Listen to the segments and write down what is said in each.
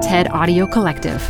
TED Audio Collective.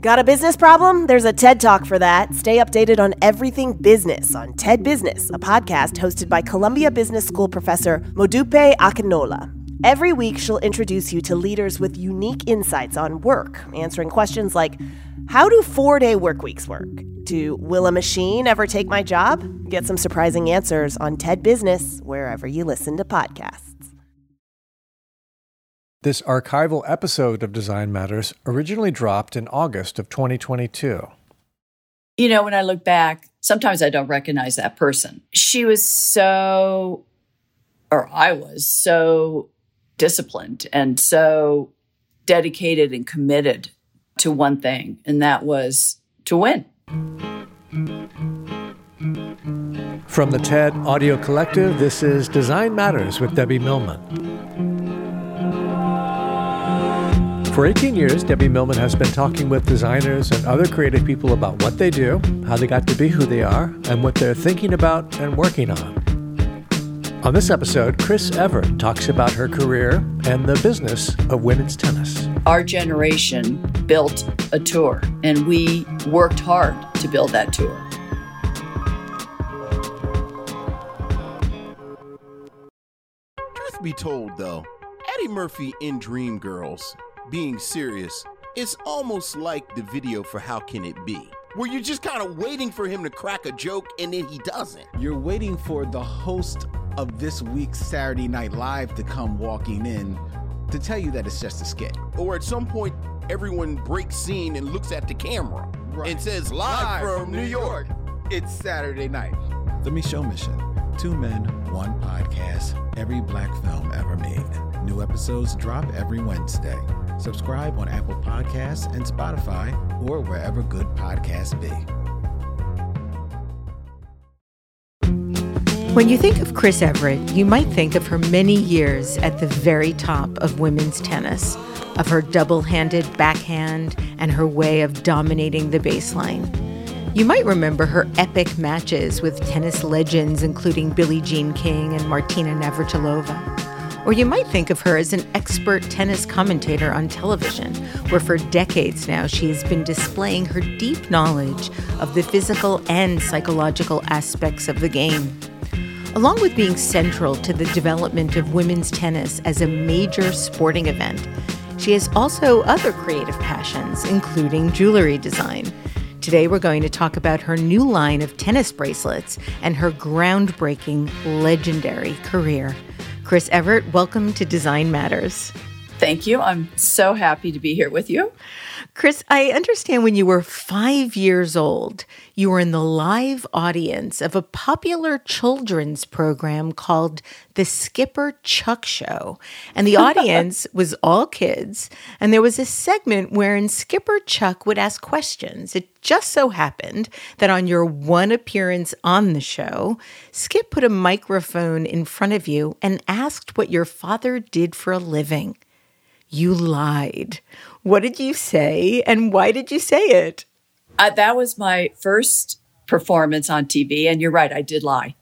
Got a business problem? There's a TED Talk for that. Stay updated on everything business on TED Business, a podcast hosted by Columbia Business School professor Modupe Akinola. Every week, she'll introduce you to leaders with unique insights on work, answering questions like How do four day work weeks work? To Will a machine ever take my job? Get some surprising answers on TED Business, wherever you listen to podcasts. This archival episode of Design Matters originally dropped in August of 2022. You know, when I look back, sometimes I don't recognize that person. She was so, or I was so disciplined and so dedicated and committed to one thing, and that was to win. From the TED Audio Collective, this is Design Matters with Debbie Millman. For 18 years, Debbie Millman has been talking with designers and other creative people about what they do, how they got to be who they are, and what they're thinking about and working on. On this episode, Chris Evert talks about her career and the business of women's tennis. Our generation built a tour, and we worked hard to build that tour. Truth be told, though, Eddie Murphy in Dreamgirls being serious, it's almost like the video for How Can It Be? Where you're just kind of waiting for him to crack a joke and then he doesn't. You're waiting for the host of this week's Saturday Night Live to come walking in to tell you that it's just a skit. Or at some point, everyone breaks scene and looks at the camera right. and says, Live, Live from, from, New York. York. It's Saturday night. The Micheaux Mission. Two men, one podcast, every black film ever made. New episodes drop every Wednesday. Subscribe on Apple Podcasts and Spotify or wherever good podcasts be. When you think of Chris Evert, you might think of her many years at the very top of women's tennis, of her double handed backhand and her way of dominating the baseline. You might remember her epic matches with tennis legends including Billie Jean King and Martina Navratilova. Or you might think of her as an expert tennis commentator on television, where for decades now she has been displaying her deep knowledge of the physical and psychological aspects of the game. Along with being central to the development of women's tennis as a major sporting event, she has also other creative passions, including jewelry design. Today, we're going to talk about her new line of tennis bracelets and her groundbreaking, legendary career. Chris Evert, welcome to Design Matters. Thank you. I'm so happy to be here with you. Chris, I understand when you were five years old, you were in the live audience of a popular children's program called The Skipper Chuck Show. And the audience was all kids. And there was a segment wherein Skipper Chuck would ask questions. It just so happened that on your one appearance on the show, Skip put a microphone in front of you and asked what your father did for a living. You lied. What did you say and why did you say it? Uh, that was my first performance on TV. And you're right, I did lie.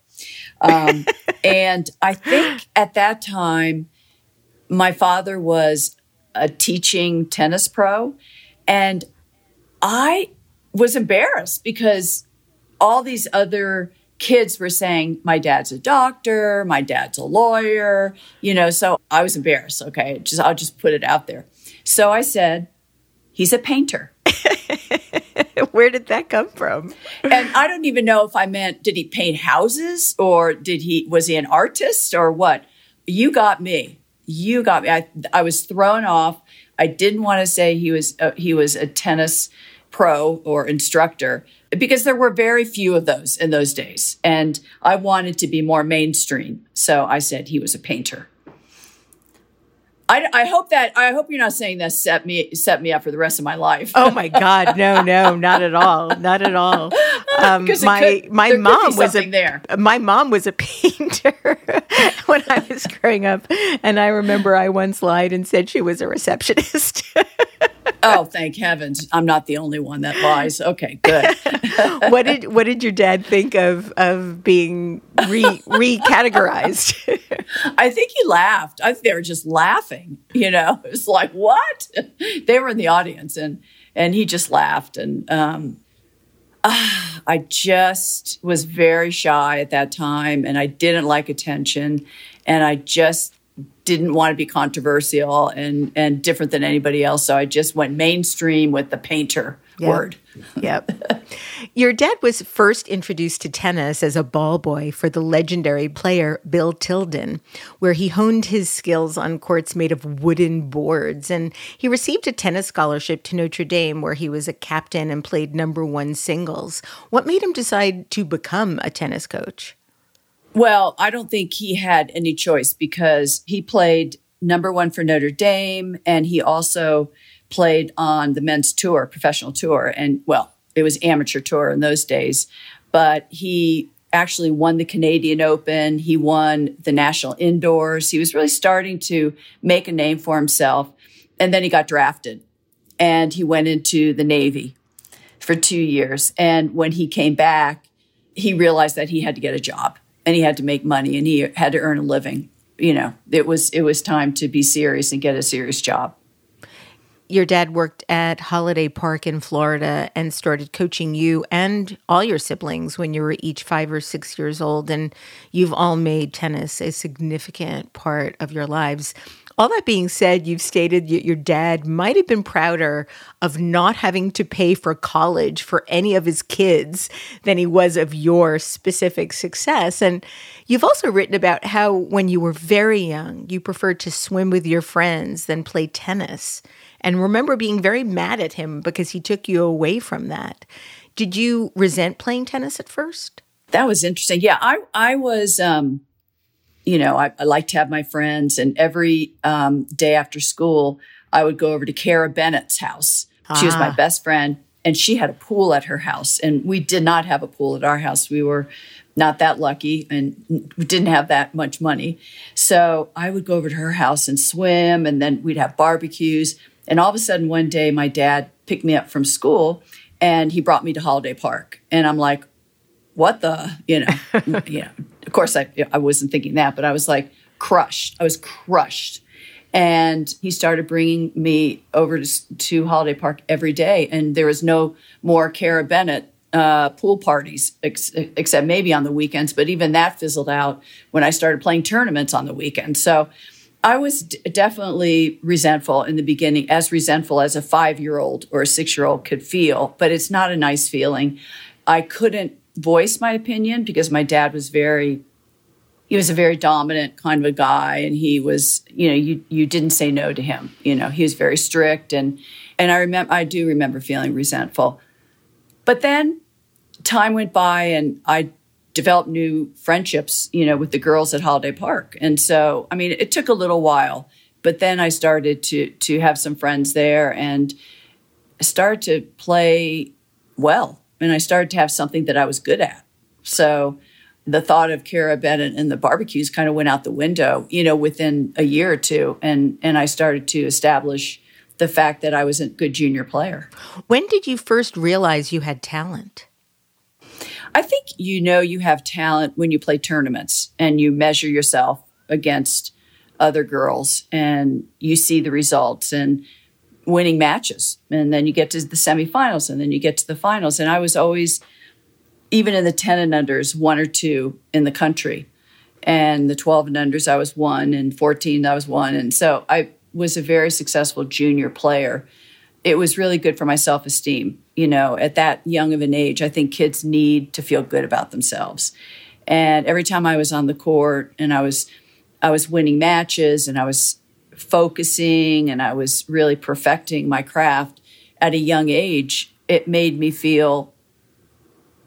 Um, and I think at that time, my father was a teaching tennis pro. And I was embarrassed because all these other kids were saying, My dad's a doctor, my dad's a lawyer, you know, so I was embarrassed. Okay. Just I'll just put it out there. So I said, He's a painter. Where did that come from? and I don't even know if I meant did he paint houses or did he was he an artist or what? You got me. You got me. I I was thrown off. I didn't want to say he was he was a tennis pro or instructor because there were very few of those in those days and I wanted to be more mainstream. So I said he was a painter. I, I, hope that I hope you're not saying that set me set me up for the rest of my life. oh my God, no, no, not at all, not at all. Um, my could, my mom was a there. My mom was a painter when I was growing up, and I remember I once lied and said she was a receptionist. oh, thank heavens! I'm not the only one that lies. Okay, good. what did what did your dad think of of being re recategorized? I think he laughed. I think they were just laughing. You know, it was like what? they were in the audience, and and he just laughed. And um, uh, I just was very shy at that time, and I didn't like attention, and I just didn't want to be controversial and and different than anybody else. So I just went mainstream with the painter Yep. word. Yep. Your dad was first introduced to tennis as a ball boy for the legendary player Bill Tilden, where he honed his skills on courts made of wooden boards. And he received a tennis scholarship to Notre Dame, where he was a captain and played number one singles. What made him decide to become a tennis coach? Well, I don't think he had any choice because he played number one for Notre Dame and he also played on the men's tour, professional tour. And well, it was amateur tour in those days, but he actually won the Canadian Open. He won the national indoors. He was really starting to make a name for himself. And then he got drafted and he went into the Navy for two years. And when he came back, he realized that he had to get a job and he had to make money and he had to earn a living. You know, it was it was time to be serious and get a serious job. Your dad worked at Holiday Park in Florida and started coaching you and all your siblings when you were each five or six years old. And you've all made tennis a significant part of your lives. All that being said, you've stated that your dad might have been prouder of not having to pay for college for any of his kids than he was of your specific success. And you've also written about how when you were very young, you preferred to swim with your friends than play tennis and remember being very mad at him because he took you away from that. Did you resent playing tennis at first? That was interesting. Yeah, I I was um you know, I, I like to have my friends and every um, day after school I would go over to Kara Bennett's house. She was my Ah. best friend and she had a pool at her house and we did not have a pool at our house. We were not that lucky and we didn't have that much money. So I would go over to her house and swim and then we'd have barbecues. And all of a sudden one day my dad picked me up from school and he brought me to Holiday Park. And I'm like, what the, you know, know, of course I, I wasn't thinking that, but I was like crushed. I was crushed. And he started bringing me over to, to Holiday Park every day. And there was no more Cara Bennett uh, pool parties, ex- except maybe on the weekends. But even that fizzled out when I started playing tournaments on the weekends. So I was d- definitely resentful in the beginning, as resentful as a five year old or a six year old could feel, but it's not a nice feeling. I couldn't voice my opinion because my dad was very he was a very dominant kind of a guy and he was you know you you didn't say no to him you know he was very strict and and i remember i do remember feeling resentful but then time went by and i developed new friendships you know with the girls at holiday park and so i mean it took a little while but then i started to to have some friends there and started to play well and I started to have something that I was good at. So the thought of Cara Bennett and the barbecues kind of went out the window, you know, within a year or two. And and I started to establish the fact that I was a good junior player. When did you first realize you had talent? I think you know you have talent when you play tournaments and you measure yourself against other girls and you see the results and winning matches. And then you get to the semifinals and then you get to the finals. And I was always, even in the 10 and unders, one or two in the country. And the 12 and unders, I was one, and 14, I was one. And so I was a very successful junior player. It was really good for my self esteem. You know, at that young of an age, I think kids need to feel good about themselves. And every time I was on the court and I was, I was winning matches and I was focusing and I was really perfecting my craft at a young age, it made me feel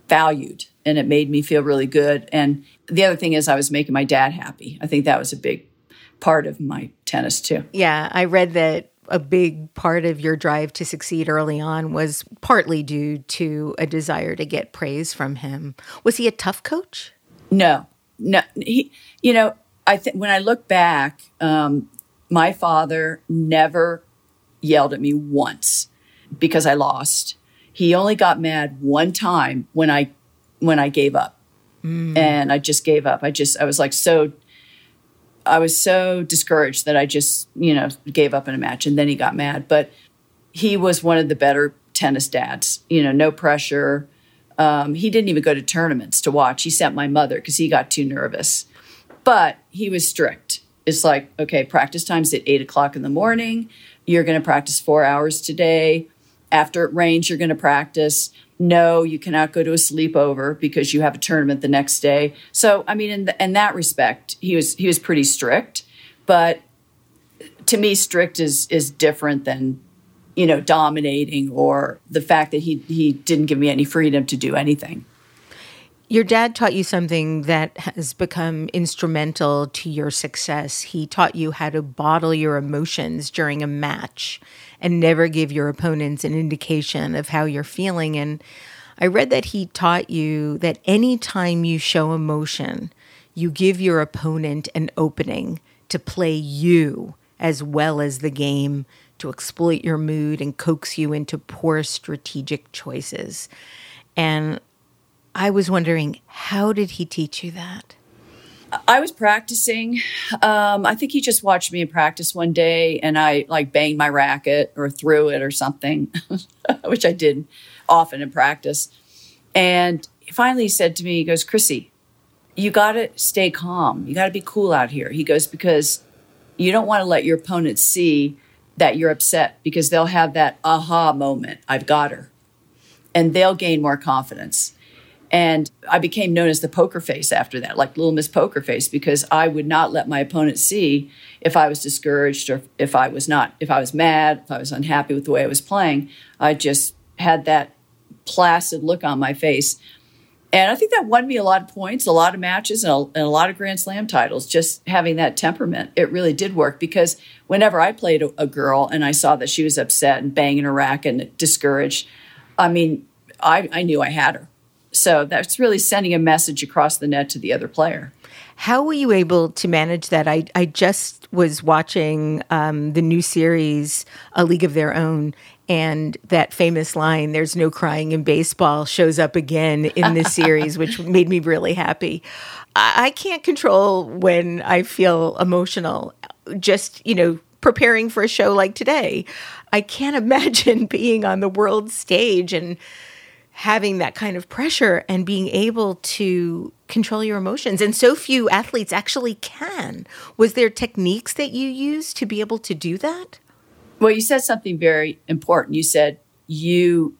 valued and it made me feel really good. And the other thing is, I was making my dad happy. I think that was a big part of my tennis too. Yeah, I read that a big part of your drive to succeed early on was partly due to a desire to get praise from him. Was he a tough coach? No, no. He, you know, I think when I look back, um, my father never yelled at me once because I lost. He only got mad one time when I when I gave up, and I just gave up. I just I was like so. I was so discouraged that I just, you know, gave up in a match and then he got mad. But he was one of the better tennis dads, you know, no pressure. Um, he didn't even go to tournaments to watch. He sent my mother because he got too nervous. But he was strict. It's like, okay, practice time's at eight o'clock in the morning. You're going to practice four hours today. After it rains, you're going to practice. No, you cannot go to a sleepover because you have a tournament the next day. So, I mean, in, the, in that respect, he was he was pretty strict. But to me, strict is is different than you know dominating or the fact that he he didn't give me any freedom to do anything. Your dad taught you something that has become instrumental to your success. He taught you how to bottle your emotions during a match and never give your opponents an indication of how you're feeling. And I read that he taught you that anytime you show emotion, you give your opponent an opening to play you as well as the game, to exploit your mood and coax you into poor strategic choices. And I was wondering, how did he teach you that? I was practicing. Um, I think he just watched me practice one day and I like banged my racket or threw it or something, which I did often in practice. And finally he said to me, he goes, Chrissy, you got to stay calm. You got to be cool out here. He goes, because you don't want to let your opponent see that you're upset because they'll have that aha moment. I've got her. And they'll gain more confidence. And I became known as the poker face after that, like Little Miss Poker Face, because I would not let my opponent see if I was discouraged or if I was not, if I was mad, if I was unhappy with the way I was playing. I just had that placid look on my face. And I think that won me a lot of points, a lot of matches, and a, and a lot of Grand Slam titles. Just having that temperament, it really did work because whenever I played a, a girl and I saw that she was upset and banging her rack and discouraged, I mean, I, I knew I had her so that's really sending a message across the net to the other player. How were you able to manage that? I, I just was watching um, the new series, A League of Their Own, and that famous line, There's no crying in baseball, shows up again in this series, which made me really happy. I, I can't control when I feel emotional. Just, you know, preparing for a show like today, I can't imagine being on the world stage and having that kind of pressure and being able to control your emotions. And so few athletes actually can. Was there techniques that you used to be able to do that? Well, you said something very important. You said you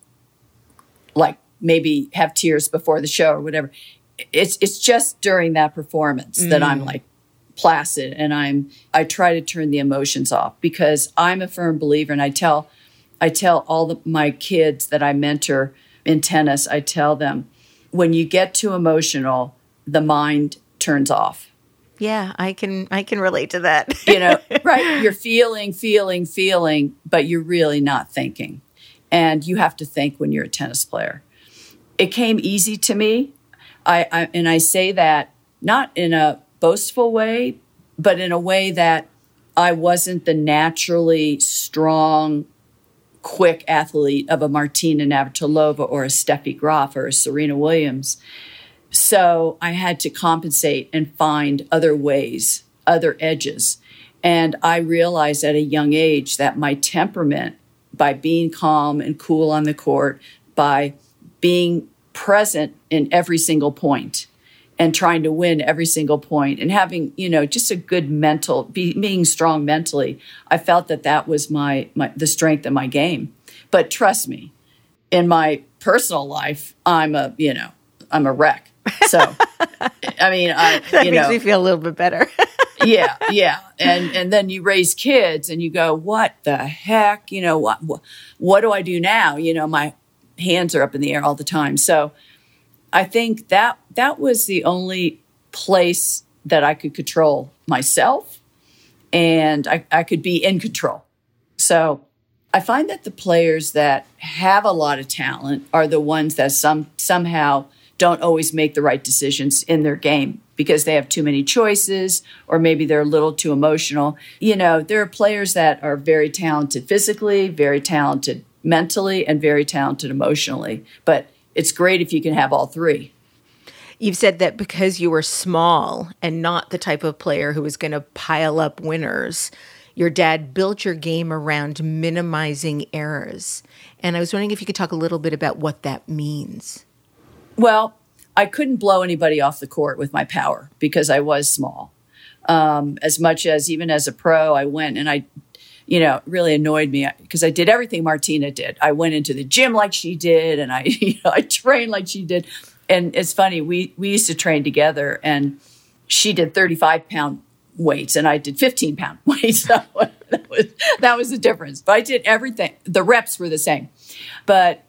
like maybe have tears before the show or whatever. It's it's just during that performance mm. that I'm mm. like placid and I'm I try to turn the emotions off because I'm a firm believer and I tell I tell all the, my kids that I mentor in tennis, I tell them when you get too emotional, the mind turns off. Yeah, I can I can relate to that. you know, right? You're feeling, feeling, feeling, but you're really not thinking. And you have to think when you're a tennis player. It came easy to me. I, I and I say that not in a boastful way, but in a way that I wasn't the naturally strong quick athlete of a Martina Navratilova or a Steffi Graf or a Serena Williams. So I had to compensate and find other ways, other edges. And I realized at a young age that my temperament, by being calm and cool on the court, by being present in every single point, and trying to win every single point and having you know just a good mental be, being strong mentally i felt that that was my, my the strength of my game. But trust me in my personal life i'm a you know i'm a wreck. So i mean i that you makes know, me feel a little bit better. Yeah yeah. And and then you raise kids and you go what the heck? You know what what do i do now? You know my hands are up in the air all the time. So I think that that was the only place that I could control myself and I, I could be in control. So I find that the players that have a lot of talent are the ones that some somehow don't always make the right decisions in their game because they have too many choices or maybe they're a little too emotional. You know, there are players that are very talented physically, very talented mentally, and very talented emotionally. But it's great if you can have all three. You've said that because you were small and not the type of player who was going to pile up winners, your dad built your game around minimizing errors. And I was wondering if you could talk a little bit about what that means. Well, I couldn't blow anybody off the court with my power because I was small. Um, as much as even as a pro, I went and I, you know, really annoyed me because I did everything Martina did. I went into the gym like she did, and I, you know, I trained like she did. And it's funny, we we used to train together, and she did thirty five pound weights, and I did fifteen pound weights. that was that was the difference. But I did everything. The reps were the same, but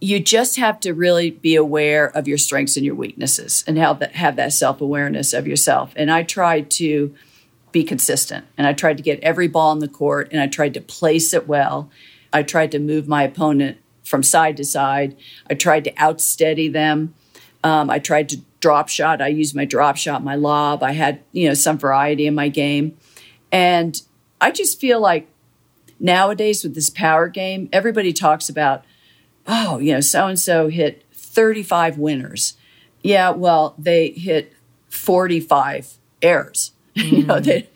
you just have to really be aware of your strengths and your weaknesses and have that have that self-awareness of yourself and i tried to be consistent. And i tried to get every ball in the court and i tried to place it well. I tried to move my opponent from side to side. I tried to outsteady them. Um, i tried to drop shot. I used my drop shot my lob. I had you know some variety in my game. And i just feel like nowadays with this power game everybody talks about oh, you know, so and so hit 35 winners. Yeah, well, they hit 45 errors. Mm. you know, that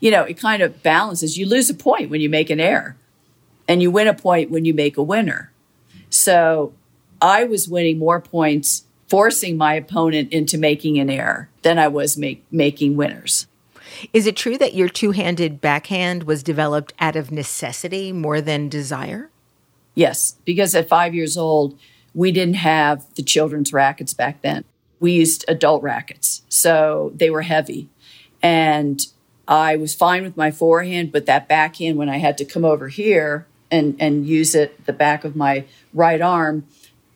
you know, it kind of balances. You lose a point when you make an error, and you win a point when you make a winner. So I was winning more points forcing my opponent into making an error than I was make, making winners. Is it true that your two handed backhand was developed out of necessity more than desire? Yes, because at five years old, we didn't have the children's rackets back then. We used adult rackets. So they were heavy. And I was fine with my forehand, but that backhand, when I had to come over here and, and use it, the back of my right arm,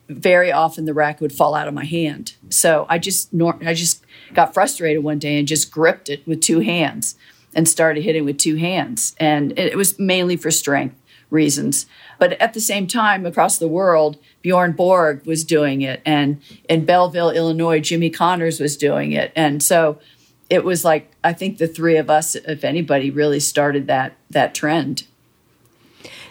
very often the racket would fall out of my hand. So I just I just got frustrated one day and just gripped it with two hands and started hitting with two hands. And it was mainly for strength reasons. But at the same time, across the world, Bjorn Borg was doing it. And in Belleville, Illinois, Jimmy Connors was doing it. And so it was like, I think the three of us, if anybody, really started that, that trend.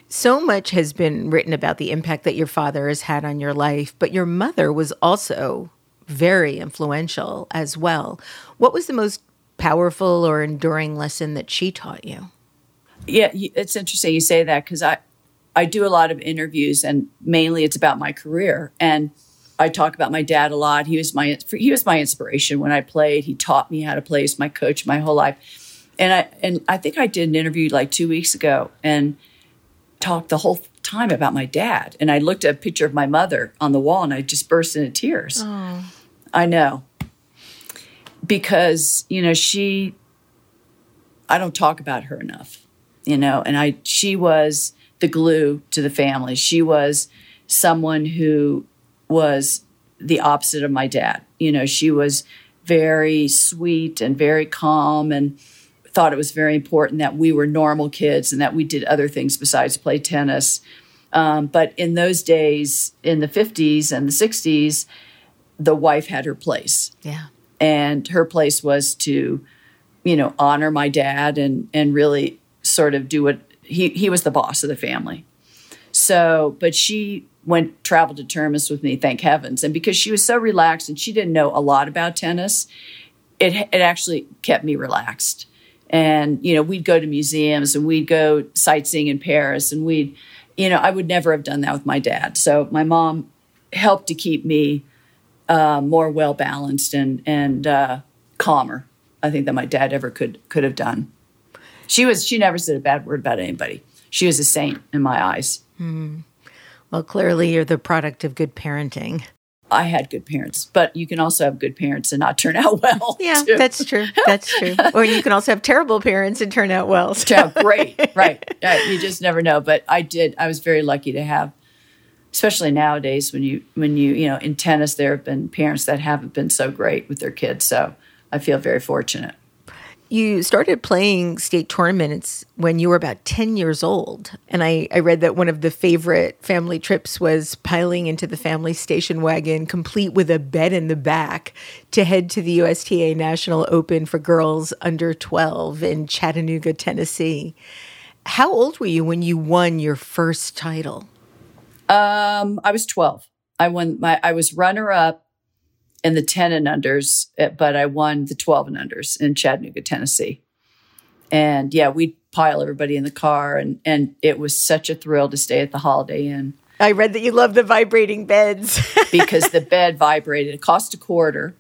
So much has been written about the impact that your father has had on your life, but your mother was also very influential as well. What was the most powerful or enduring lesson that she taught you? Yeah, it's interesting you say that because I, I do a lot of interviews and mainly it's about my career. And I talk about my dad a lot. He was my he was my inspiration when I played. He taught me how to play. He's my coach my whole life. And I and I think I did an interview like two weeks ago and talked the whole time about my dad. And I looked at a picture of my mother on the wall and I just burst into tears. Oh. I know. Because, you know, she I don't talk about her enough. You know, and I she was the glue to the family. She was someone who was the opposite of my dad. You know, she was very sweet and very calm and thought it was very important that we were normal kids and that we did other things besides play tennis. Um, but in those days, in the 50s and the 60s, the wife had her place. Yeah. And her place was to, you know, honor my dad and and really sort of do what he he was the boss of the family. So, but she went traveled to Termas with me, thank heavens. And because she was so relaxed and she didn't know a lot about tennis, it it actually kept me relaxed. And you know, we'd go to museums and we'd go sightseeing in Paris, and we'd, you know, I would never have done that with my dad. So my mom helped to keep me uh, more well balanced and and uh, calmer. I think that my dad ever could could have done. She was she never said a bad word about anybody. She was a saint in my eyes. Mm. Well, clearly you're the product of good parenting. I had good parents, but you can also have good parents and not turn out well. Yeah, too. that's true. That's true. or you can also have terrible parents and turn out well. So. Yeah, great, right? Uh, you just never know. But I did. I was very lucky to have, especially nowadays when you when you you know in tennis there have been parents that haven't been so great with their kids. So I feel very fortunate. You started playing state tournaments when you were about 10 years old. And I, I read that one of the favorite family trips was piling into the family station wagon, complete with a bed in the back, to head to the USTA National Open for girls under 12 in Chattanooga, Tennessee. How old were you when you won your first title? Um, I was 12. I won my, I was runner up in the 10 and unders, eh, but I won the 12 and unders in Chattanooga, Tennessee. And yeah, we'd pile everybody in the car, and, and it was such a thrill to stay at the Holiday Inn. I read that you love the vibrating beds because the bed vibrated. It cost a quarter,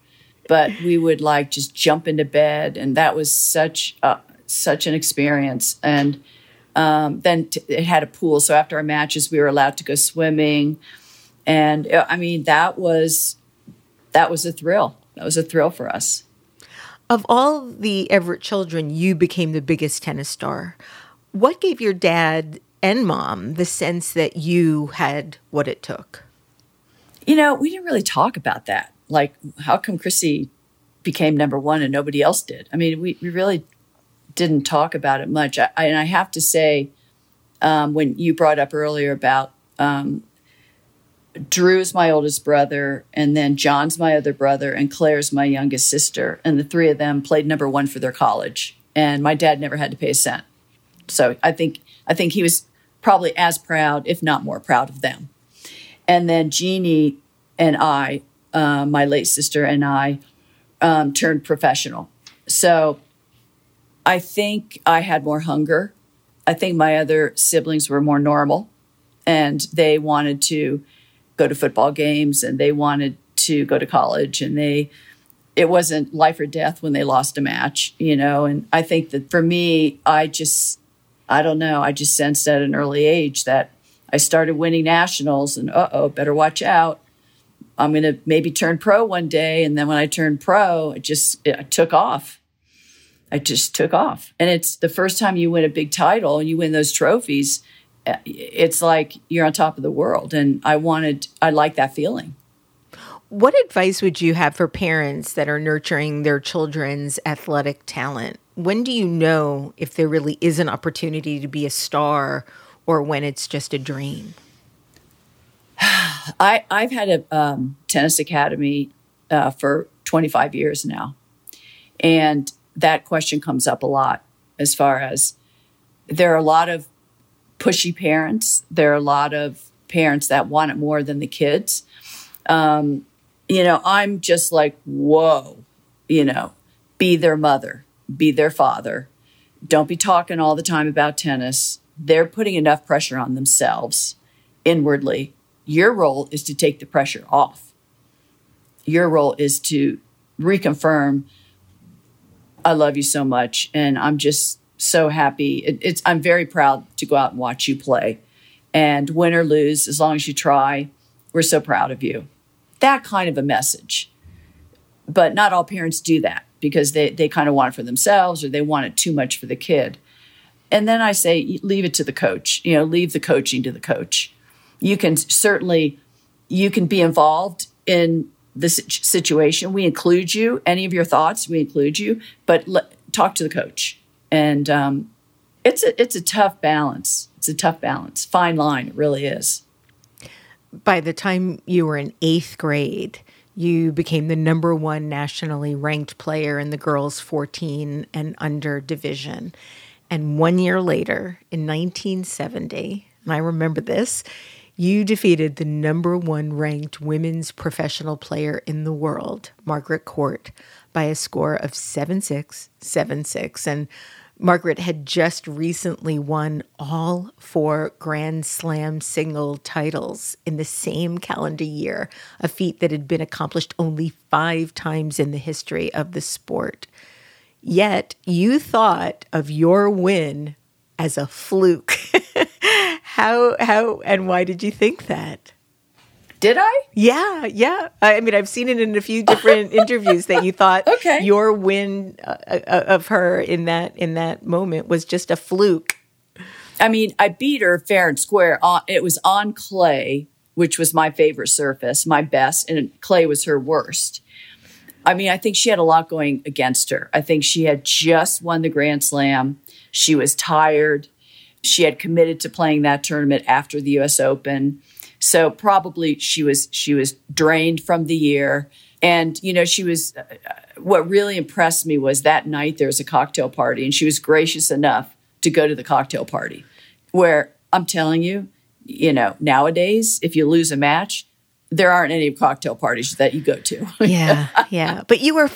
but we would like just jump into bed, and that was such a, such an experience. And um, then t- it had a pool, so after our matches, we were allowed to go swimming, and uh, I mean that was that was a thrill. That was a thrill for us. Of all the Evert children, you became the biggest tennis star. What gave your dad and mom the sense that you had what it took? You know, we didn't really talk about that. Like, how come Chrissy became number one and nobody else did? I mean, we, we really didn't talk about it much. I, and I have to say, um, when you brought up earlier about um, Drew's my oldest brother, and then John's my other brother, and Claire's my youngest sister. And the three of them played number one for their college. And my dad never had to pay a cent. So I think I think he was probably as proud, if not more proud of them. And then Jeannie and I, uh, my late sister and I, um, turned professional. So I think I had more hunger. I think my other siblings were more normal and they wanted to go to football games and they wanted to go to college and they it wasn't life or death when they lost a match, you know. And I think that for me, I just I don't know, I just sensed at an early age that I started winning nationals and uh oh, better watch out. I'm going to maybe turn pro one day. And then when I turned pro, it just it took off. I just took off. And it's the first time you win a big title and you win those trophies it's like you're on top of the world. And I wanted, I like that feeling. What advice would you have for parents that are nurturing their children's athletic talent? When do you know if there really is an opportunity to be a star or when it's just a dream? I, I've had a um, tennis academy uh, for 25 years now. And that question comes up a lot as far as there are a lot of pushy parents. There are a lot of parents that want it more than the kids. Um, you know, I'm just like, whoa, you know, be their mother, be their father. Don't be talking all the time about tennis. They're putting enough pressure on themselves inwardly. Your role is to take the pressure off. Your role is to reconfirm, I love you so much. And I'm just so happy. It, it's I'm very proud to go out and watch you play, and win or lose, as long as you try, we're so proud of you. That kind of a message. But not all parents do that because they they kind of want it for themselves or they want it too much for the kid. And then I say leave it to the coach. You know, leave the coaching to the coach. You can certainly you can be involved in the situation. We include you. Any of your thoughts, we include you. But talk to the coach and um, it's a it's a tough balance. It's a tough balance, fine line. It really is. By the time you were in eighth grade, you became the number one nationally ranked player in the girls 14 and under division. And one year later, in 1970, and I remember this, you defeated the number one ranked women's professional player in the world, Margaret Court, by a score of 7 6, 7 6. And Margaret had just recently won all four Grand Slam single titles in the same calendar year, a feat that had been accomplished only five times in the history of the sport. Yet you thought of your win as a fluke. how how and why did you think that? Did I? Yeah, yeah. I mean, I've seen it in a few different interviews that you thought okay. your win uh, uh, of her in that in that moment was just a fluke. I mean, I beat her fair and square. it was on clay, which was my favorite surface, my best, and clay was her worst. I mean, I think she had a lot going against her. I think she had just won the Grand Slam. She was tired. She had committed to playing that tournament after the US Open. So probably she was she was drained from the year. And you know, she was uh, what really impressed me was that night there was a cocktail party and she was gracious enough to go to the cocktail party where I'm telling you, you know, nowadays if you lose a match, there aren't any cocktail parties that you go to. yeah, yeah. But you were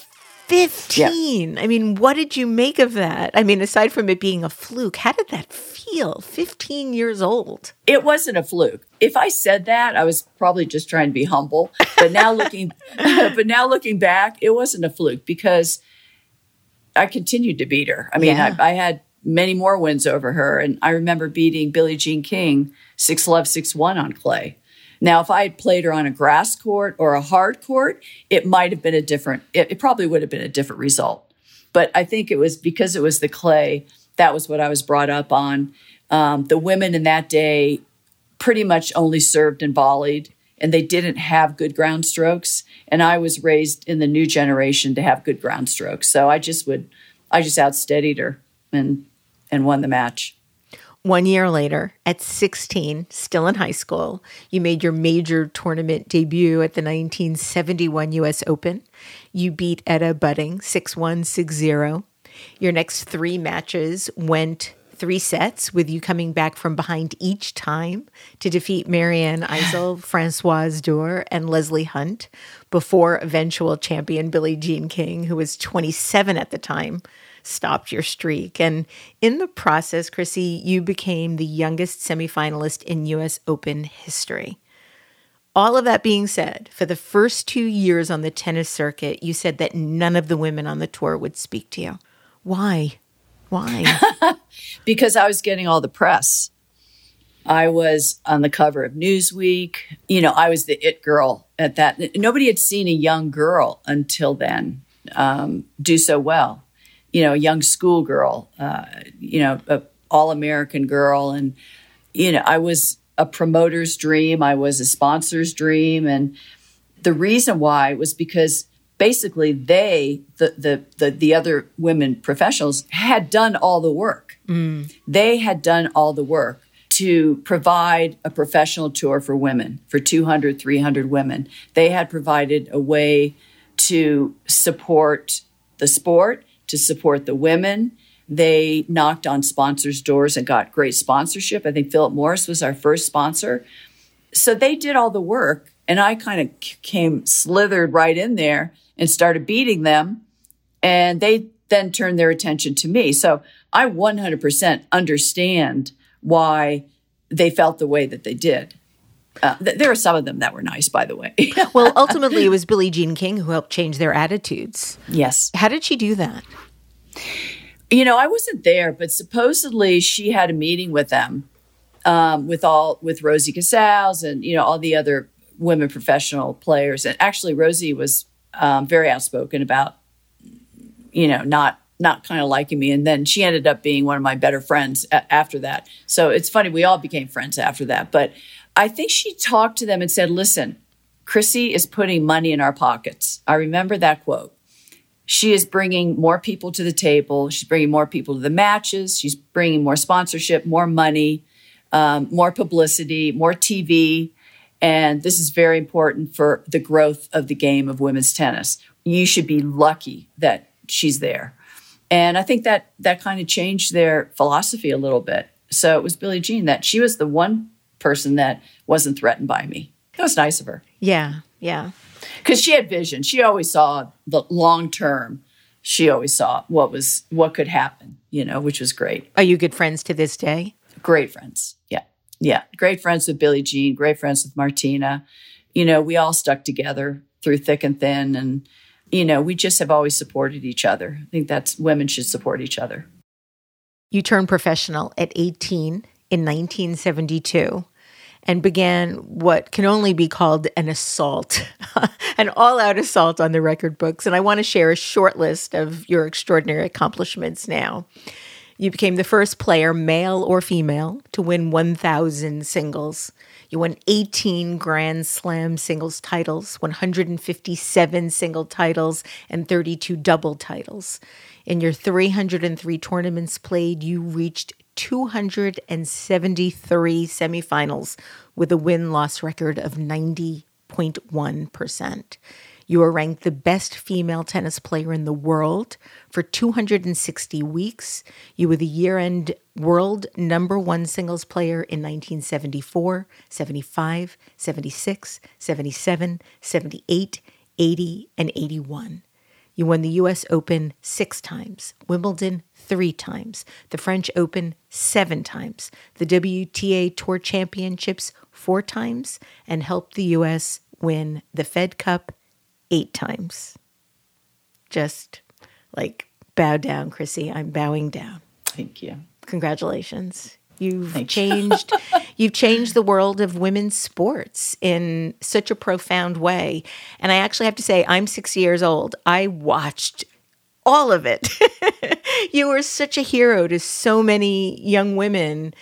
15. I mean, what did you make of that? I mean, aside from it being a fluke, how did that feel? 15 years old. It wasn't a fluke. If I said that, I was probably just trying to be humble. But now looking but now looking back, it wasn't a fluke because I continued to beat her. I mean, Yeah. I, I had many more wins over her. And I remember beating Billie Jean King 6 love, 6 1 on clay. Now, if I had played her on a grass court or a hard court, it might have been a different, it, it probably would have been a different result. But I think it was because it was the clay, that was what I was brought up on. Um, the women in that day pretty much only served and volleyed, and they didn't have good ground strokes. And I was raised in the new generation to have good ground strokes. So I just would, I just outsteadied her and and won the match. One year later, at 16, still in high school, you made your major tournament debut at the 1971 US Open. You beat Edda Buding 6 1, 6 0. Your next three matches went three sets, with you coming back from behind each time to defeat Mary Ann Eisel, Francoise Dürr, and Lesley Hunt before eventual champion Billie Jean King, who was 27 at the time, stopped your streak. And in the process, Chrissy, you became the youngest semifinalist in US Open history. All of that being said, for the first two years on the tennis circuit, you said that none of the women on the tour would speak to you. Why? Why? because I was getting all the press. I was on the cover of Newsweek. You know, I was the it girl at that. Nobody had seen a young girl until then um, do so well. You know, a young schoolgirl, uh, you know, a all American girl. And, you know, I was a promoter's dream, I was a sponsor's dream. And the reason why was because basically they the the the, the other women professionals had done all the work. They had done all the work to provide a professional tour for women for 200 300 women. They had provided a way to support the sport to support the women. They knocked on sponsors doors and got great sponsorship. I think philip morris was our first sponsor. So they did all the work and i kind of came slithered right in there and started beating them and they then turned their attention to me. So i 100% understand why they felt the way that they did uh, th- there are some of them that were nice by the way well, ultimately, it was Billie Jean King who helped change their attitudes. yes How did she do that? You know, I wasn't there, but supposedly she had a meeting with them, um, with all with Rosie Casals and you know all the other women professional players. And actually, Rosie was um, very outspoken about, you know, not not kind of liking me. And then she ended up being one of my better friends a- after that. So it's funny we all became friends after that. But I think she talked to them and said, "Listen, Chrissy is putting money in our pockets." I remember that quote she is bringing more people to the table. She's bringing more people to the matches. She's bringing more sponsorship, more money, um, more publicity, more TV. And this is very important for the growth of the game of women's tennis. You should be lucky that she's there. And I think that that kind of changed their philosophy a little bit. So it was Billie Jean that she was the one person that wasn't threatened by me. That was nice of her Yeah, yeah. because she had vision. She always saw the long term. She always saw what was what could happen, you know, which was great. Are you good friends to this day? Great friends, yeah, yeah. Great friends with Billie Jean. Great friends with Martina. You know, we all stuck together through thick and thin, and you know, we just have always supported each other. I think that's women should support each other. You turned professional at 18 in 1972 and began what can only be called an assault, an all out assault on the record books. And I want to share a short list of your extraordinary accomplishments now. You became the first player, male or female, to win 1,000 singles. You won 18 Grand Slam singles titles, 157 single titles, and 32 double titles. In your 303 tournaments played, you reached 273 semifinals with a win loss record of 90.1%. You were ranked the best female tennis player in the world for 260 weeks. You were the year end world number one singles player in 1974, 75, 76, 77, 78, 80, and 81. You won the US Open six times, Wimbledon three times, the French Open seven times, the WTA Tour Championships four times, and helped the US win the Fed Cup eight times. Just like bow down, Chrissy. I'm bowing down. Thank you. Congratulations. You've Thank changed you've changed the world of women's sports in such a profound way. And I actually have to say I'm 6 years old. I watched all of it. you were such a hero to so many young women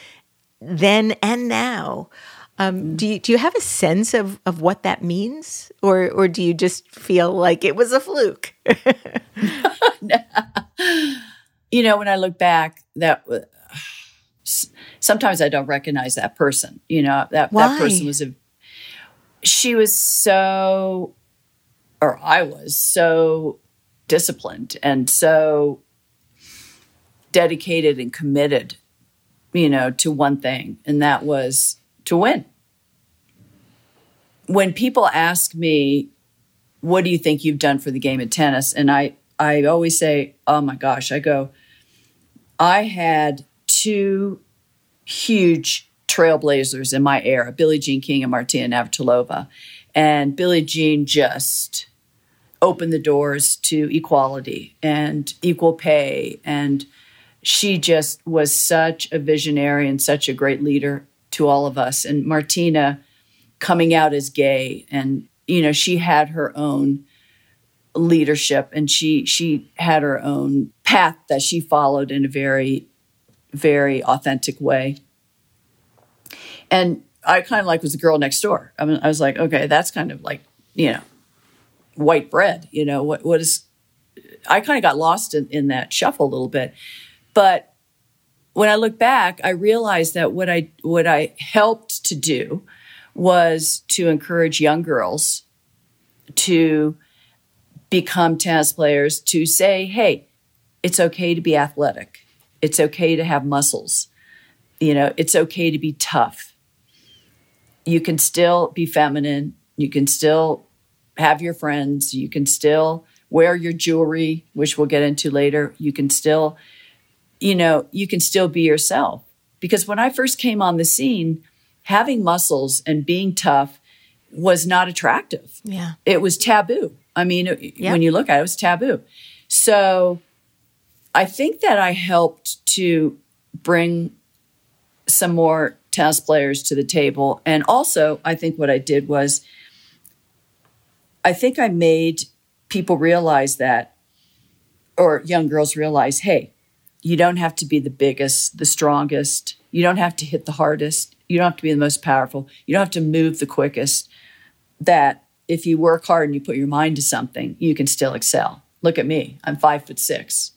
then and now. Um, do you do you have a sense of, of what that means, or or do you just feel like it was a fluke? you know, when I look back, that sometimes I don't recognize that person. You know, that Why? that person was a. She was so, or I was so disciplined and so dedicated and committed, you know, to one thing, and that was to win. When people ask me, "What do you think you've done for the game of tennis?" and I, I always say, "Oh my gosh!" I go, I had two huge trailblazers in my era, Billie Jean King and Martina Navratilova. And Billie Jean just opened the doors to equality and equal pay. And she just was such a visionary and such a great leader to all of us. And Martina coming out as gay and you know she had her own leadership and she she had her own path that she followed in a very very authentic way. And i kind of like was the girl next door. I mean i was like okay that's kind of like you know white bread you know what what is i kind of got lost in, in that shuffle a little bit. But when i look back i realized that what i what i helped to do was to encourage young girls to become tennis players to say, hey, it's okay to be athletic. It's okay to have muscles. You know, it's okay to be tough. You can still be feminine. You can still have your friends. You can still wear your jewelry, which we'll get into later. You can still, you know, you can still be yourself. Because when I first came on the scene, having muscles and being tough was not attractive. Yeah. It was taboo. I mean, when you look at it, it was taboo. So I think that I helped to bring some more tennis players to the table. And also, I think what I did was I think I made people realize that, or young girls realize, hey, you don't have to be the biggest, the strongest. You don't have to hit the hardest. You don't have to be the most powerful. You don't have to move the quickest. That if you work hard and you put your mind to something, you can still excel. Look at me. I'm five foot six.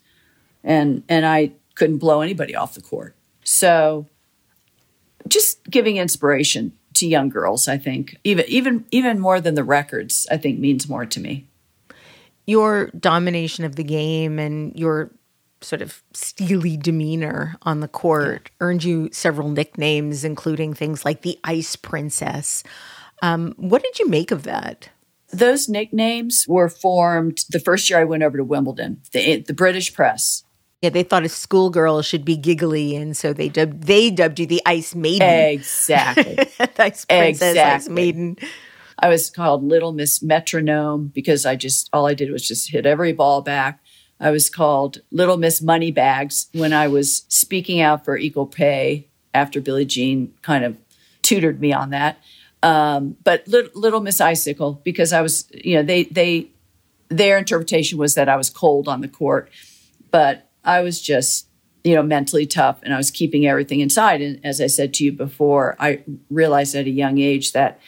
And and I couldn't blow anybody off the court. So just giving inspiration to young girls, I think, even even even more than the records, I think means more to me. your domination of the game and your sort of steely demeanor on the court earned you several nicknames, including things like the Ice Princess. Um, what did you make of that? Those nicknames were formed the first year I went over to Wimbledon. The, the British press Yeah, they thought a schoolgirl should be giggly, and so they dubbed they dubbed you the Ice Maiden, exactly. Ice Princess, Ice Exactly. Maiden. I was called Little Miss Metronome because I just all I did was just hit every ball back. I was called Little Miss Moneybags when I was speaking out for equal pay after Billie Jean kind of tutored me on that. Um, but little, little Miss Icicle because I was, you know, they they their interpretation was that I was cold on the court, but I was just, you know, mentally tough and I was keeping everything inside. And as I said to you before, I realized at a young age that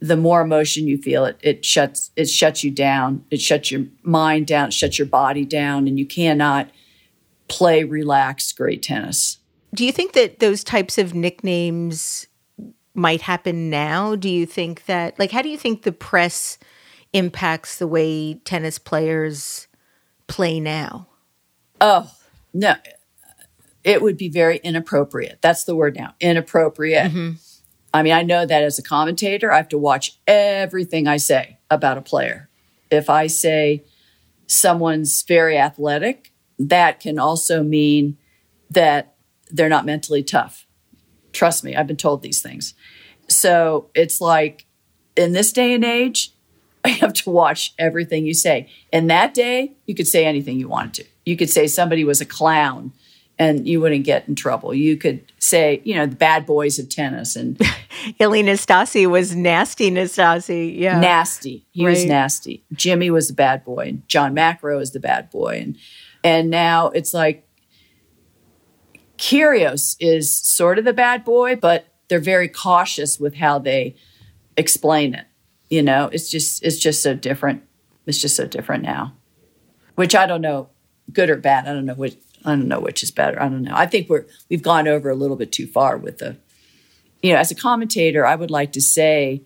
the more emotion you feel, it it shuts it shuts you down. It shuts your mind down. It shuts your body down, and you cannot play relaxed great tennis. Do you think that those types of nicknames might happen now? Do you think that, like, how do you think the press impacts the way tennis players play now? Oh, no. It would be very inappropriate. That's the word now inappropriate. Mm-hmm. I mean, I know that as a commentator, I have to watch everything I say about a player. If I say someone's very athletic, that can also mean that they're not mentally tough. Trust me, I've been told these things. So it's like in this day and age, I have to watch everything you say. In that day, you could say anything you wanted to. You could say somebody was a clown and you wouldn't get in trouble. You could say, you know, the bad boys of tennis and Ilie Nastase was nasty Nastase. Yeah. Nasty. He right. was nasty. Jimmy was the bad boy and John McEnroe is the bad boy. And and now it's like Kyrgios is sort of the bad boy, but they're very cautious with how they explain it. You know, it's just it's just so different. It's just so different now. Which I don't know, good or bad. I don't know which I don't know which is better. I don't know. I think we're we've gone over a little bit too far with the you know, as a commentator, I would like to say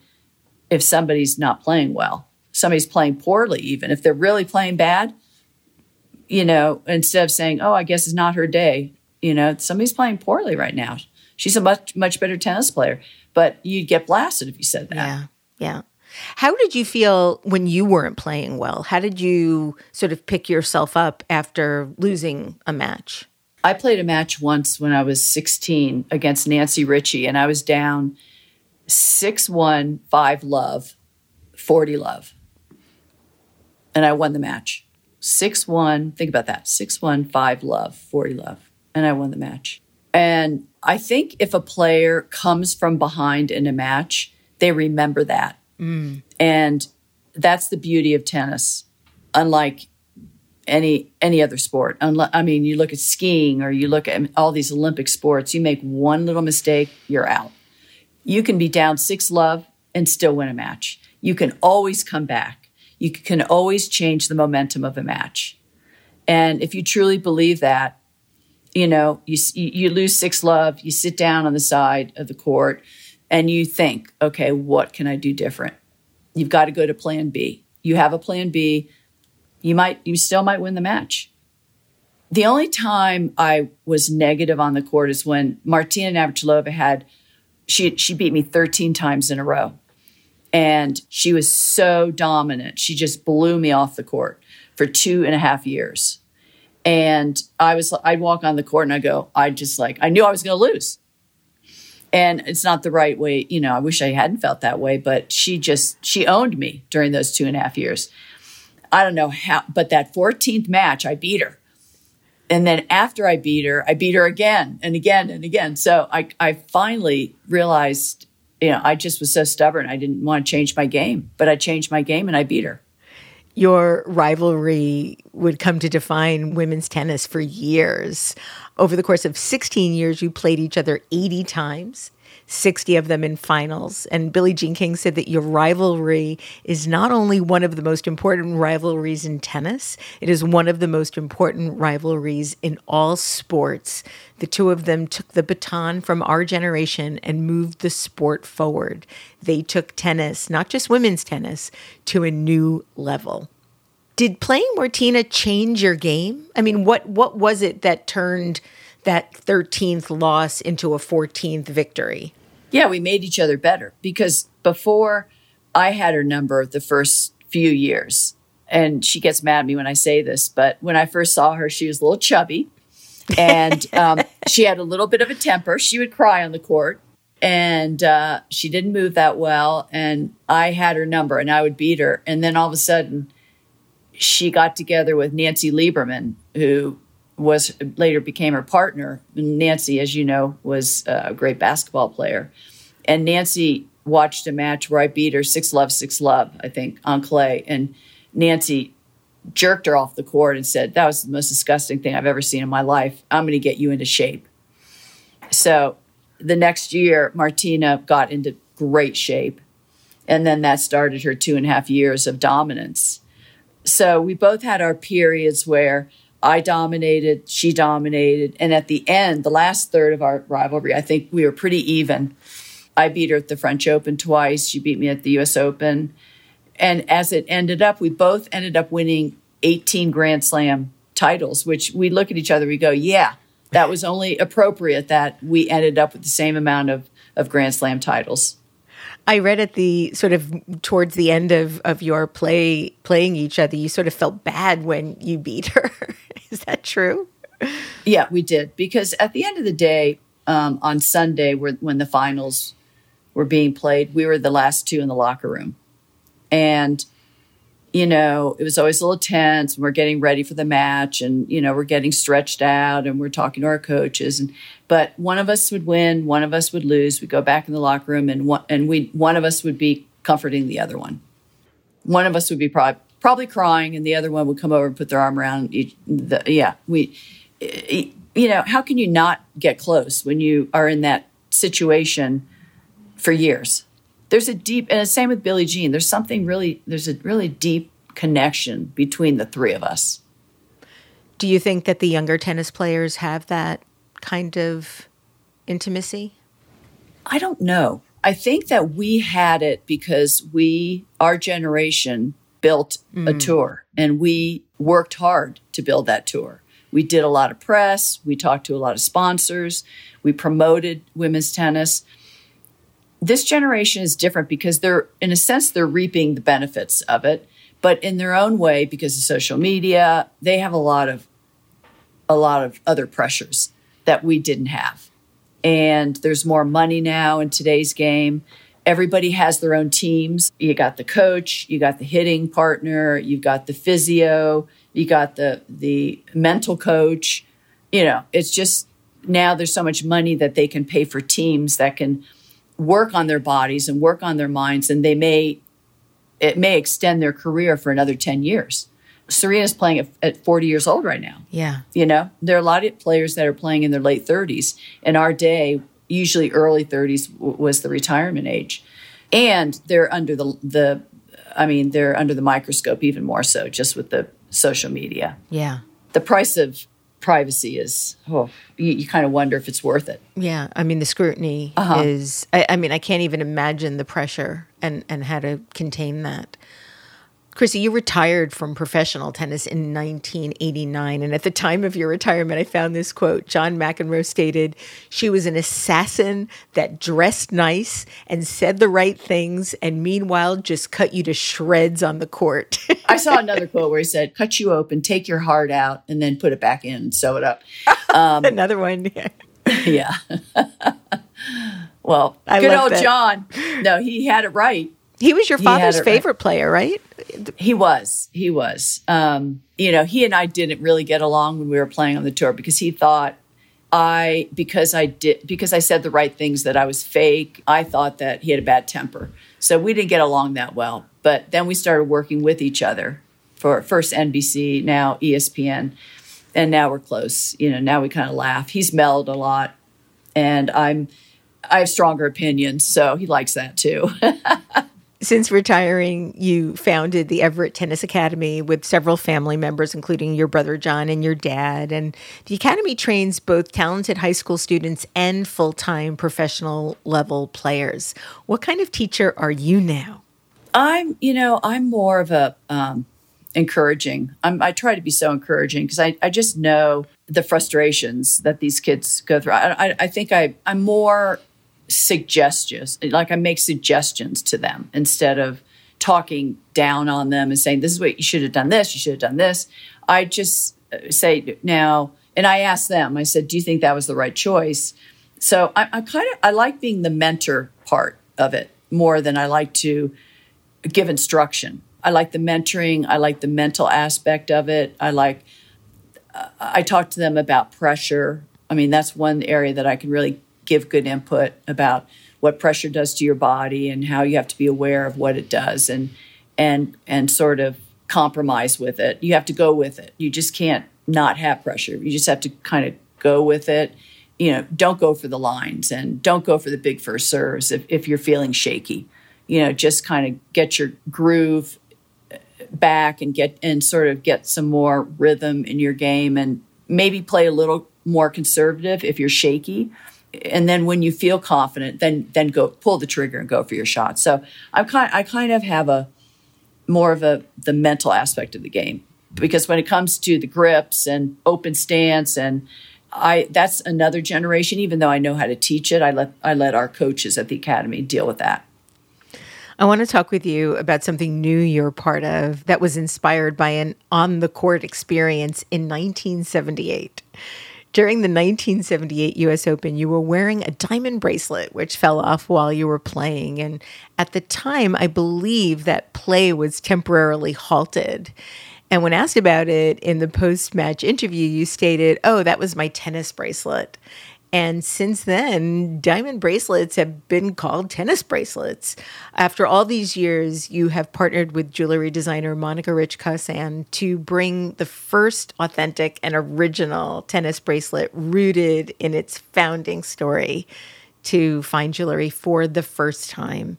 if somebody's not playing well, somebody's playing poorly, even if they're really playing bad, you know, instead of saying, "Oh, I guess it's not her day," you know, somebody's playing poorly right now. She's a much much better tennis player, but you'd get blasted if you said that. Yeah, yeah. How did you feel when you weren't playing well? How did you sort of pick yourself up after losing a match? I played a match once when I was 16 against Nancy Richey, and I was down 6 1, 5 love, 40 love. And I won the match. 6 1, think about that 6 1, 5 love, 40 love. And I won the match. And I think if a player comes from behind in a match, they remember that. Mm. And that's the beauty of tennis. Unlike any any other sport. I mean, you look at skiing or you look at all these Olympic sports. You make one little mistake, you're out. You can be down six love and still win a match. You can always come back. You can always change the momentum of a match. And if you truly believe that, you know, you you lose six love, you sit down on the side of the court, and you think, okay, what can I do different? You've got to go to Plan B. You have a Plan B you might you still might win the match. The only time I was negative on the court is when Martina Navratilova had she she beat me 13 times in a row. And she was so dominant. She just blew me off the court for two and a half years. And I was I'd walk on the court and I go, I just like I knew I was gonna lose. And it's not the right way, you know, I wish I hadn't felt that way, but she just she owned me during those two and a half years. I don't know how, but that 14th match, I beat her. And then after I beat her, I beat her again and again and again. So I, I finally realized, you know, I just was so stubborn. I didn't want to change my game, but I changed my game and I beat her. Your rivalry would come to define women's tennis for years. Over the course of 16 years, you played each other 80 times. 60 of them in finals. And Billie Jean King said that your rivalry is not only one of the most important rivalries in tennis, it is one of the most important rivalries in all sports. The two of them took the baton from our generation and moved the sport forward. They took tennis, not just women's tennis, to a new level. Did playing Martina change your game? I mean, what what was it that turned that 13th loss into a 14th victory? Yeah, we made each other better because before I had her number the first few years, and she gets mad at me when I say this, but when I first saw her, she was a little chubby and um, she had a little bit of a temper. She would cry on the court and uh, she didn't move that well. And I had her number and I would beat her. And then all of a sudden, she got together with Nancy Lieberman, who was later became her partner. Nancy, as you know, was uh, a great basketball player. And Nancy watched a match where I beat her six love, six love, I think, on clay. And Nancy jerked her off the court and said, That was the most disgusting thing I've ever seen in my life. I'm going to get you into shape. So the next year, Martina got into great shape. And then that started her two and a half years of dominance. So we both had our periods where I dominated, she dominated. And at the end, the last third of our rivalry, I think we were pretty even. I beat her at the French Open twice. She beat me at the US Open. And as it ended up, we both ended up winning 18 Grand Slam titles, which we look at each other, we go, yeah, that was only appropriate that we ended up with the same amount of, of Grand Slam titles. I read at the sort of towards the end of, of your play playing each other, you sort of felt bad when you beat her. Is that true? Yeah, we did. Because at the end of the day, um, on Sunday, when the finals were being played, we were the last two in the locker room. And you know, it was always a little tense. And we're getting ready for the match, and you know, we're getting stretched out, and we're talking to our coaches. And but one of us would win, one of us would lose. We go back in the locker room, and one and we one of us would be comforting the other one. One of us would be probably probably crying, and the other one would come over and put their arm around. Each, the, yeah, we, you know, how can you not get close when you are in that situation for years? there's a deep and the same with Billie Jean. There's something really there's a really deep connection between the three of us. Do you think that the younger tennis players have that kind of intimacy? I don't know. I think that we had it because we, our generation, built mm. a tour and we worked hard to build that tour. We did a lot of press, we talked to a lot of sponsors, we promoted women's tennis. This generation is different because they're in a sense they're reaping the benefits of it but in their own way because of social media they have a lot of a lot of other pressures that we didn't have. And there's more money now in today's game everybody has their own teams. You got the coach you got the hitting partner you've got the physio you got the the mental coach. You know it's just now there's so much money that they can pay for teams that can work on their bodies and work on their minds and they may it may extend their career for another 10 years. Serena's playing at, at 40 years old right now. Yeah. You know there are a lot of players that are playing in their late 30s in our day usually early 30s w- was the retirement age. And they're under the the i mean they're under the microscope even more so just with the social media. Yeah. The price of privacy is oh you, you, kind of wonder if it's worth it. Yeah i mean the scrutiny uh-huh. is I, I, mean i can't even imagine the pressure and and how to contain that Chrissy, you retired from professional tennis in 1989. And at the time of your retirement, I found this quote. John McEnroe stated, She was an assassin that dressed nice and said the right things, and meanwhile just cut you to shreds on the court. I saw another quote where he said, Cut you open, take your heart out, and then put it back in and sew it up. Um, another one. yeah. well, I good old that. John. No, he had it right. He was your father's favorite right. player, right? He was. He was. Um, you know, he and I didn't really get along when we were playing on the tour because he thought I because I did because I said the right things that I was fake. I thought that he had a bad temper. So we didn't get along that well. But then we started working with each other for first NBC, now ESPN, and now we're close. You know, now we kind of laugh. He's mellowed a lot, and I'm I have stronger opinions, so he likes that too. Since retiring, you founded the Evert Tennis Academy with several family members, including your brother John and your dad. And the academy trains both talented high school students and full time professional level players. What kind of teacher are you now? I'm, you know, I'm more of a um, encouraging. I'm, i try to be so encouraging because I, I just know the frustrations that these kids go through. I, I, I think I, I'm more suggestions, like I make suggestions to them instead of talking down on them and saying, this is what you should have done this, you should have done this. I just uh, say now, and I ask them, I said, do you think that was the right choice? So I, I kind of, I like being the mentor part of it more than I like to give instruction. I like the mentoring. I like the mental aspect of it. I like, uh, I talk to them about pressure. I mean, that's one area that I can really give good input about what pressure does to your body and how you have to be aware of what it does and and and sort of compromise with it. You have to go with it. You just can't not have pressure. You just have to kind of go with it. You know, don't go for the lines and don't go for the big first serves if, if you're feeling shaky. You know, just kind of get your groove uh, back and get and sort of get some more rhythm in your game and maybe play a little more conservative if you're shaky and then when you feel confident, then then go pull the trigger and go for your shot. So I'm kind I kind of have a more of a the mental aspect of the game because when it comes to the grips and open stance and I that's another generation even though I know how to teach it I let I let our coaches at the academy deal with that. I want to talk with you about something new you're part of that was inspired by an on the court experience in 1978. During the 1978 US Open, you were wearing a diamond bracelet, which fell off while you were playing. And at the time, I believe that play was temporarily halted. And when asked about it in the post match interview, you stated, Oh, that was my tennis bracelet. And since then, diamond bracelets have been called tennis bracelets. After all these years, you have partnered with jewelry designer Monica Rich Kosann to bring the first authentic and original tennis bracelet rooted in its founding story to fine jewelry for the first time.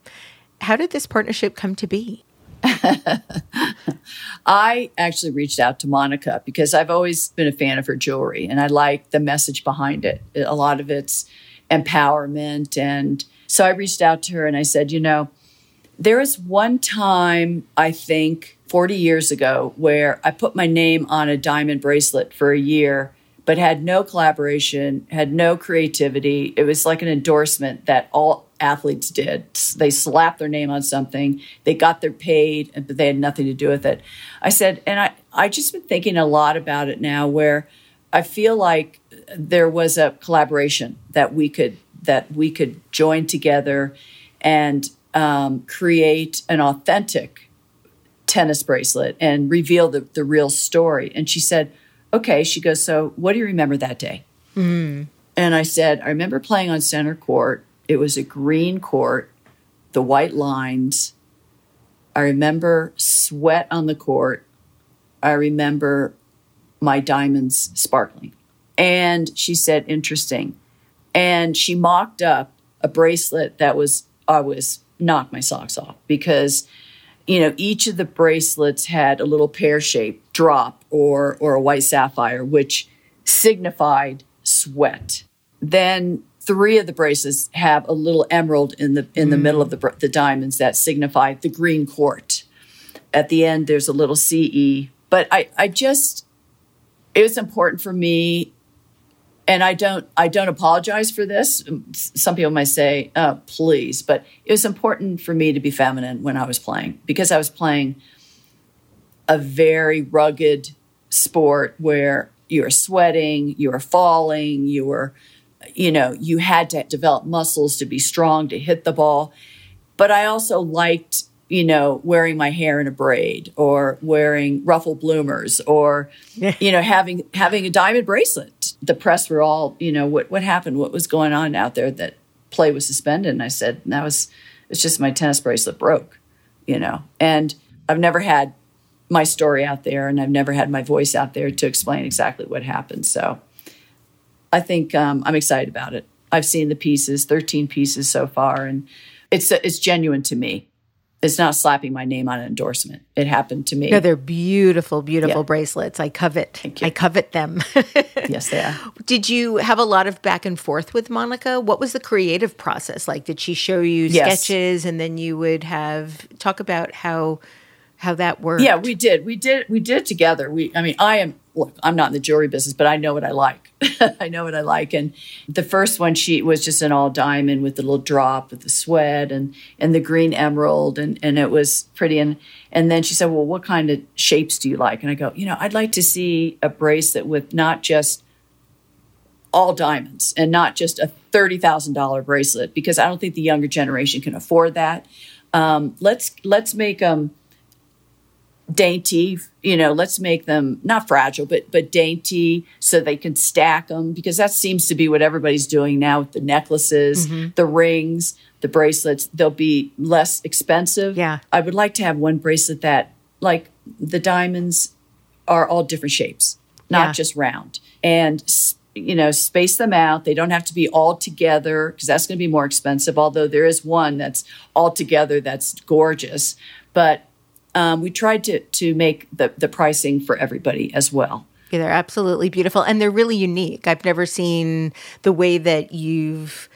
How did this partnership come to be? I actually reached out to Monica because I've always been a fan of her jewelry and I like the message behind it. A lot of it's empowerment. And so I reached out to her and I said, you know, there was one time, I think 40 years ago, where I put my name on a diamond bracelet for a year, but had no collaboration, had no creativity. It was like an endorsement that all athletes did. They slapped their name on something, they got their paid, but they had nothing to do with it. I said, and I, I just been thinking a lot about it now where I feel like there was a collaboration that we could that we could join together and um, create an authentic tennis bracelet and reveal the, the real story. And she said, okay, she goes, so what do you remember that day? Mm. And I said, I remember playing on center court it was a green court, the white lines. I remember sweat on the court. I remember my diamonds sparkling. And she said, interesting. And she mocked up a bracelet that was, I was knocked my socks off because, you know, each of the bracelets had a little pear shaped drop or, or a white sapphire, which signified sweat. Then three of the braces have a little emerald in the in the mm. middle of the the diamonds that signify the green court. At the end, there's a little CE. But I I just it was important for me, and I don't I don't apologize for this. Some people might say, oh, "Please," but it was important for me to be feminine when I was playing because I was playing a very rugged sport where you were sweating, you were falling, you were you know, you had to develop muscles to be strong to hit the ball. But I also liked, you know, wearing my hair in a braid or wearing ruffle bloomers or, you know, having having a diamond bracelet. The press were all, you know, what what happened? What was going on out there that play was suspended? And I said, that was it's just my tennis bracelet broke, you know. And I've never had my story out there and I've never had my voice out there to explain exactly what happened. So I think um, I'm excited about it. I've seen the pieces, 13 pieces so far, and it's it's genuine to me. It's not slapping my name on an endorsement. It happened to me. No, they're beautiful, beautiful yeah. bracelets. I covet. I covet them. yes, they are. Did you have a lot of back and forth with Monica? What was the creative process like? Did she show you yes. sketches, and then you would have talk about how how that worked? Yeah, we did. We did. We did it together. We. I mean, I am look, I'm not in the jewelry business, but I know what I like. I know what I like. And the first one she was just an all diamond with the little drop with the sweat and and the green emerald and and it was pretty and and then she said, "Well, what kind of shapes do you like?" And I go, "You know, I'd like to see a bracelet with not just all diamonds and not just a $30,000 bracelet because I don't think the younger generation can afford that. Um, let's let's make them dainty you know let's make them not fragile but but dainty so they can stack them because that seems to be what everybody's doing now with the necklaces mm-hmm. the rings the bracelets. They'll be less expensive. Yeah. I would like to have one bracelet that like the diamonds are all different shapes not yeah. just round. And you know space them out. They don't have to be all together because that's going to be more expensive although there is one that's all together that's gorgeous. But um, we tried to to make the the pricing for everybody as well. Yeah, they're absolutely beautiful and they're really unique. I've never seen the way that you've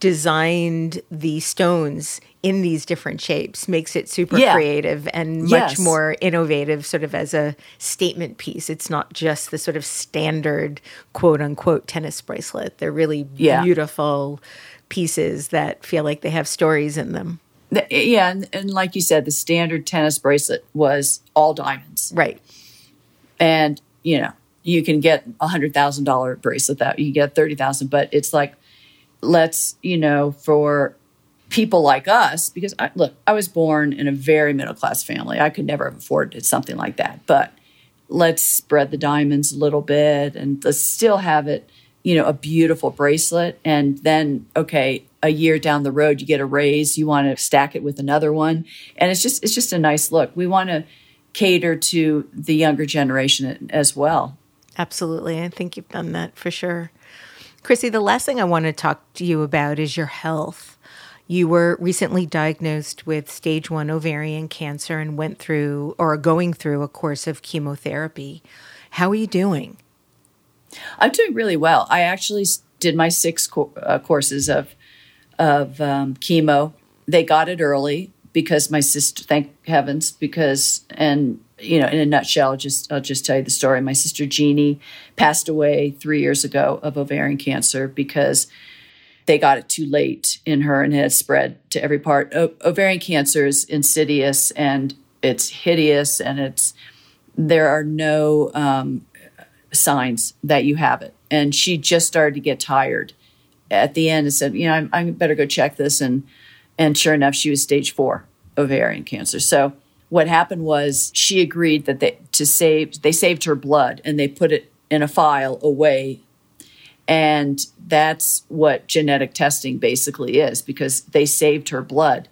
designed the stones in these different shapes makes it super Yeah. creative and much Yes. more innovative, sort of as a statement piece. It's not just the sort of standard quote unquote tennis bracelet. They're really Yeah. beautiful pieces that feel like they have stories in them. The- yeah, and, and like you said, the standard tennis bracelet was all diamonds, Right. and you know you can get a hundred thousand dollar bracelet that you get thirty thousand, but it's like let's you know for people like us because I, look, I was born in a very middle class family. I could never have afforded something like that, but let's spread the diamonds a little bit and let's still have it, you know, a beautiful bracelet. And then, okay, a year down the road, you get a raise, you want to stack it with another one. And it's just, it's just a nice look. We want to cater to the younger generation as well. Absolutely. I think you've done that for sure. Chrissy, the last thing I want to talk to you about is your health. You were recently diagnosed with stage one ovarian cancer and went through or are going through a course of chemotherapy. How are you doing? I'm doing really well. I actually did my six co- uh, courses of of um, chemo. They got it early because my sister, thank heavens, because and you know, in a nutshell, I'll just I'll just tell you the story. My sister Jeannie passed away three years ago of ovarian cancer because they got it too late in her and it had spread to every part. O- ovarian cancer is insidious and it's hideous and it's there are no um, signs that you have it. And she just started to get tired at the end and said, you know, I, I better go check this. And and sure enough, she was stage four ovarian cancer. So what happened was she agreed that they to save they saved her blood and they put it in a file away. And that's what genetic testing basically is because they saved her blood.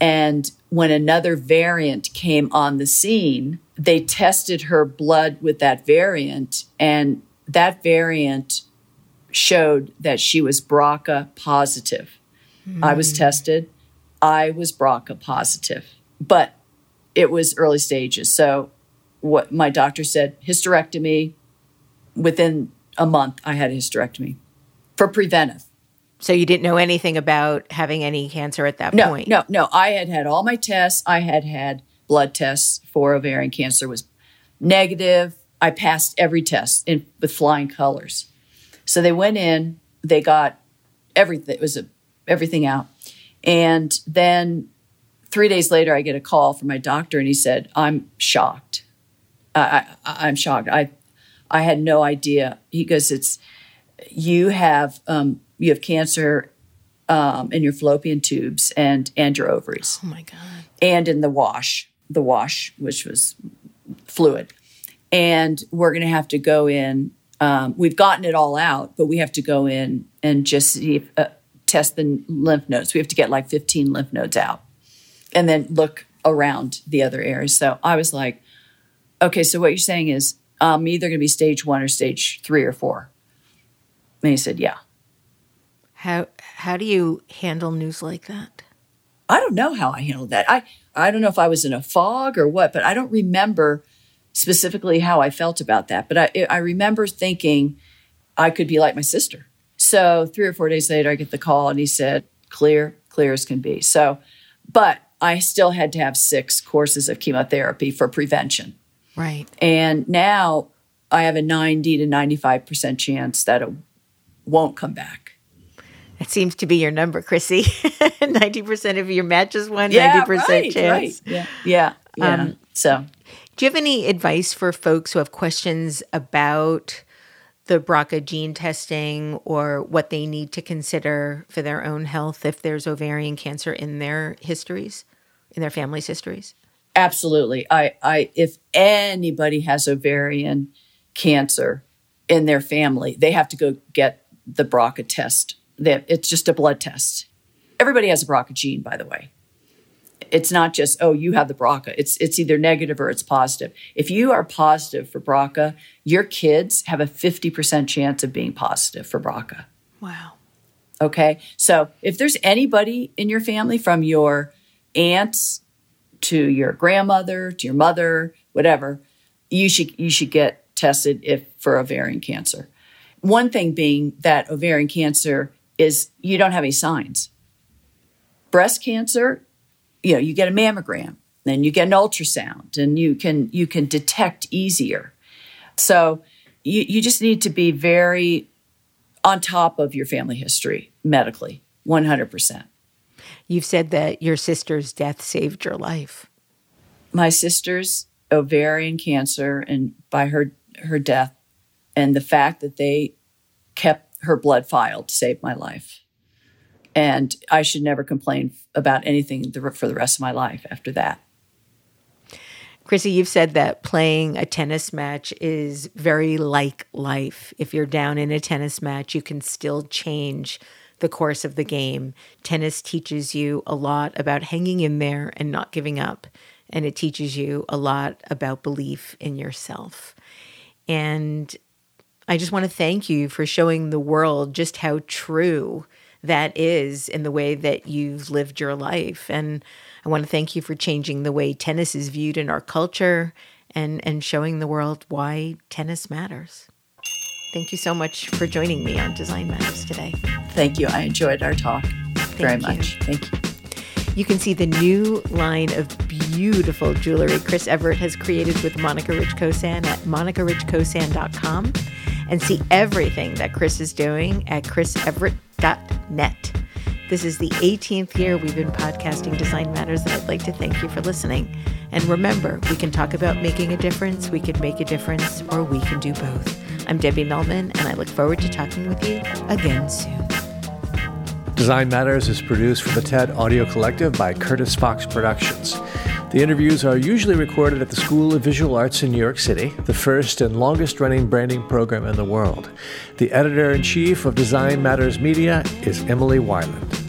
And when another variant came on the scene, they tested her blood with that variant, and that variant showed that she was BRCA positive. I was hmm. tested. I was BRCA positive, but it was early stages. So, what my doctor said hysterectomy. Within a month, I had a hysterectomy for preventive. So you didn't know anything about having any cancer at that No, point? no, no. I had had all my tests. I had had blood tests for ovarian cancer was negative. I passed every test in with flying colors. So they went in. They got everything. It was a, everything out, and then three days later, I get a call from my doctor, and he said, "I'm shocked. I, I, I'm shocked. I, I had no idea." He goes, "It's you have um, you have cancer um, in your fallopian tubes and and your ovaries Oh my God. and in the wash, the wash, which was fluid. And we're going to have to go in. Um, we've gotten it all out, but we have to go in and just see if, uh, test the lymph nodes. We have to get like 15 lymph nodes out and then look around the other areas. So I was like, okay, so what you're saying is I'm either going to be stage one or stage three or four. And he said, yeah. How how do you handle news like that? I don't know how I handled that. I I don't know if I was in a fog or what, but I don't remember specifically how I felt about that. But I I remember thinking I could be like my sister. So three or four days later, I get the call and he said, "Clear, clear as can be." So, but I still had to have six courses of chemotherapy for prevention, Right. and now I have a ninety to ninety five percent chance that it won't come back. That seems to be your number, Chrissy. Ninety percent of your matches won. Yeah, Ninety percent right, chance. right. Yeah, yeah, yeah. Um, so. Do you have any advice for folks who have questions about the BRCA gene testing or what they need to consider for their own health if there's ovarian cancer in their histories, in their family's histories? Absolutely. I, I, if anybody has ovarian cancer in their family, they have to go get the BRCA test. They, it's just a blood test. Everybody has a BRCA gene, by the way. It's not just oh you have the BRCA. It's it's either negative or it's positive. If you are positive for BRCA, your kids have a fifty percent chance of being positive for BRCA. Wow. Okay. So if there's anybody in your family from your aunts to your grandmother to your mother, whatever, you should you should get tested if for ovarian cancer. One thing being that ovarian cancer is you don't have any signs. Breast cancer, you know, you get a mammogram, then you get an ultrasound, and you can you can detect easier. So you, you just need to be very on top of your family history medically, 100%. You've said that your sister's death saved your life. My sister's ovarian cancer and by her her death and the fact that they kept her blood filed saved my life. And I should never complain about anything for the rest of my life after that. Chrissy, you've said that playing a tennis match is very like life. If you're down in a tennis match, you can still change the course of the game. Tennis teaches you a lot about hanging in there and not giving up. And it teaches you a lot about belief in yourself. And I just want to thank you for showing the world just how true that is in the way that you've lived your life. And I want to thank you for changing the way tennis is viewed in our culture and, and showing the world why tennis matters. Thank you so much for joining me on Design Matters today. Thank you. I enjoyed our talk very much. Thank you. You can see the new line of beautiful jewelry Chris Evert has created with Monica Rich Kosann at monicarichkosann.com and see everything that Chris is doing at chrisevert.net. This is the 18th year we've been podcasting Design Matters, and I'd like to thank you for listening. And remember, we can talk about making a difference, we can make a difference, or we can do both. I'm Debbie Millman, and I look forward to talking with you again soon. Design Matters is produced for the TED Audio Collective by Curtis Fox Productions. The interviews are usually recorded at the School of Visual Arts in New York City, the first and longest running branding program in the world. The editor in chief of Design Matters Media is Emily Weiland.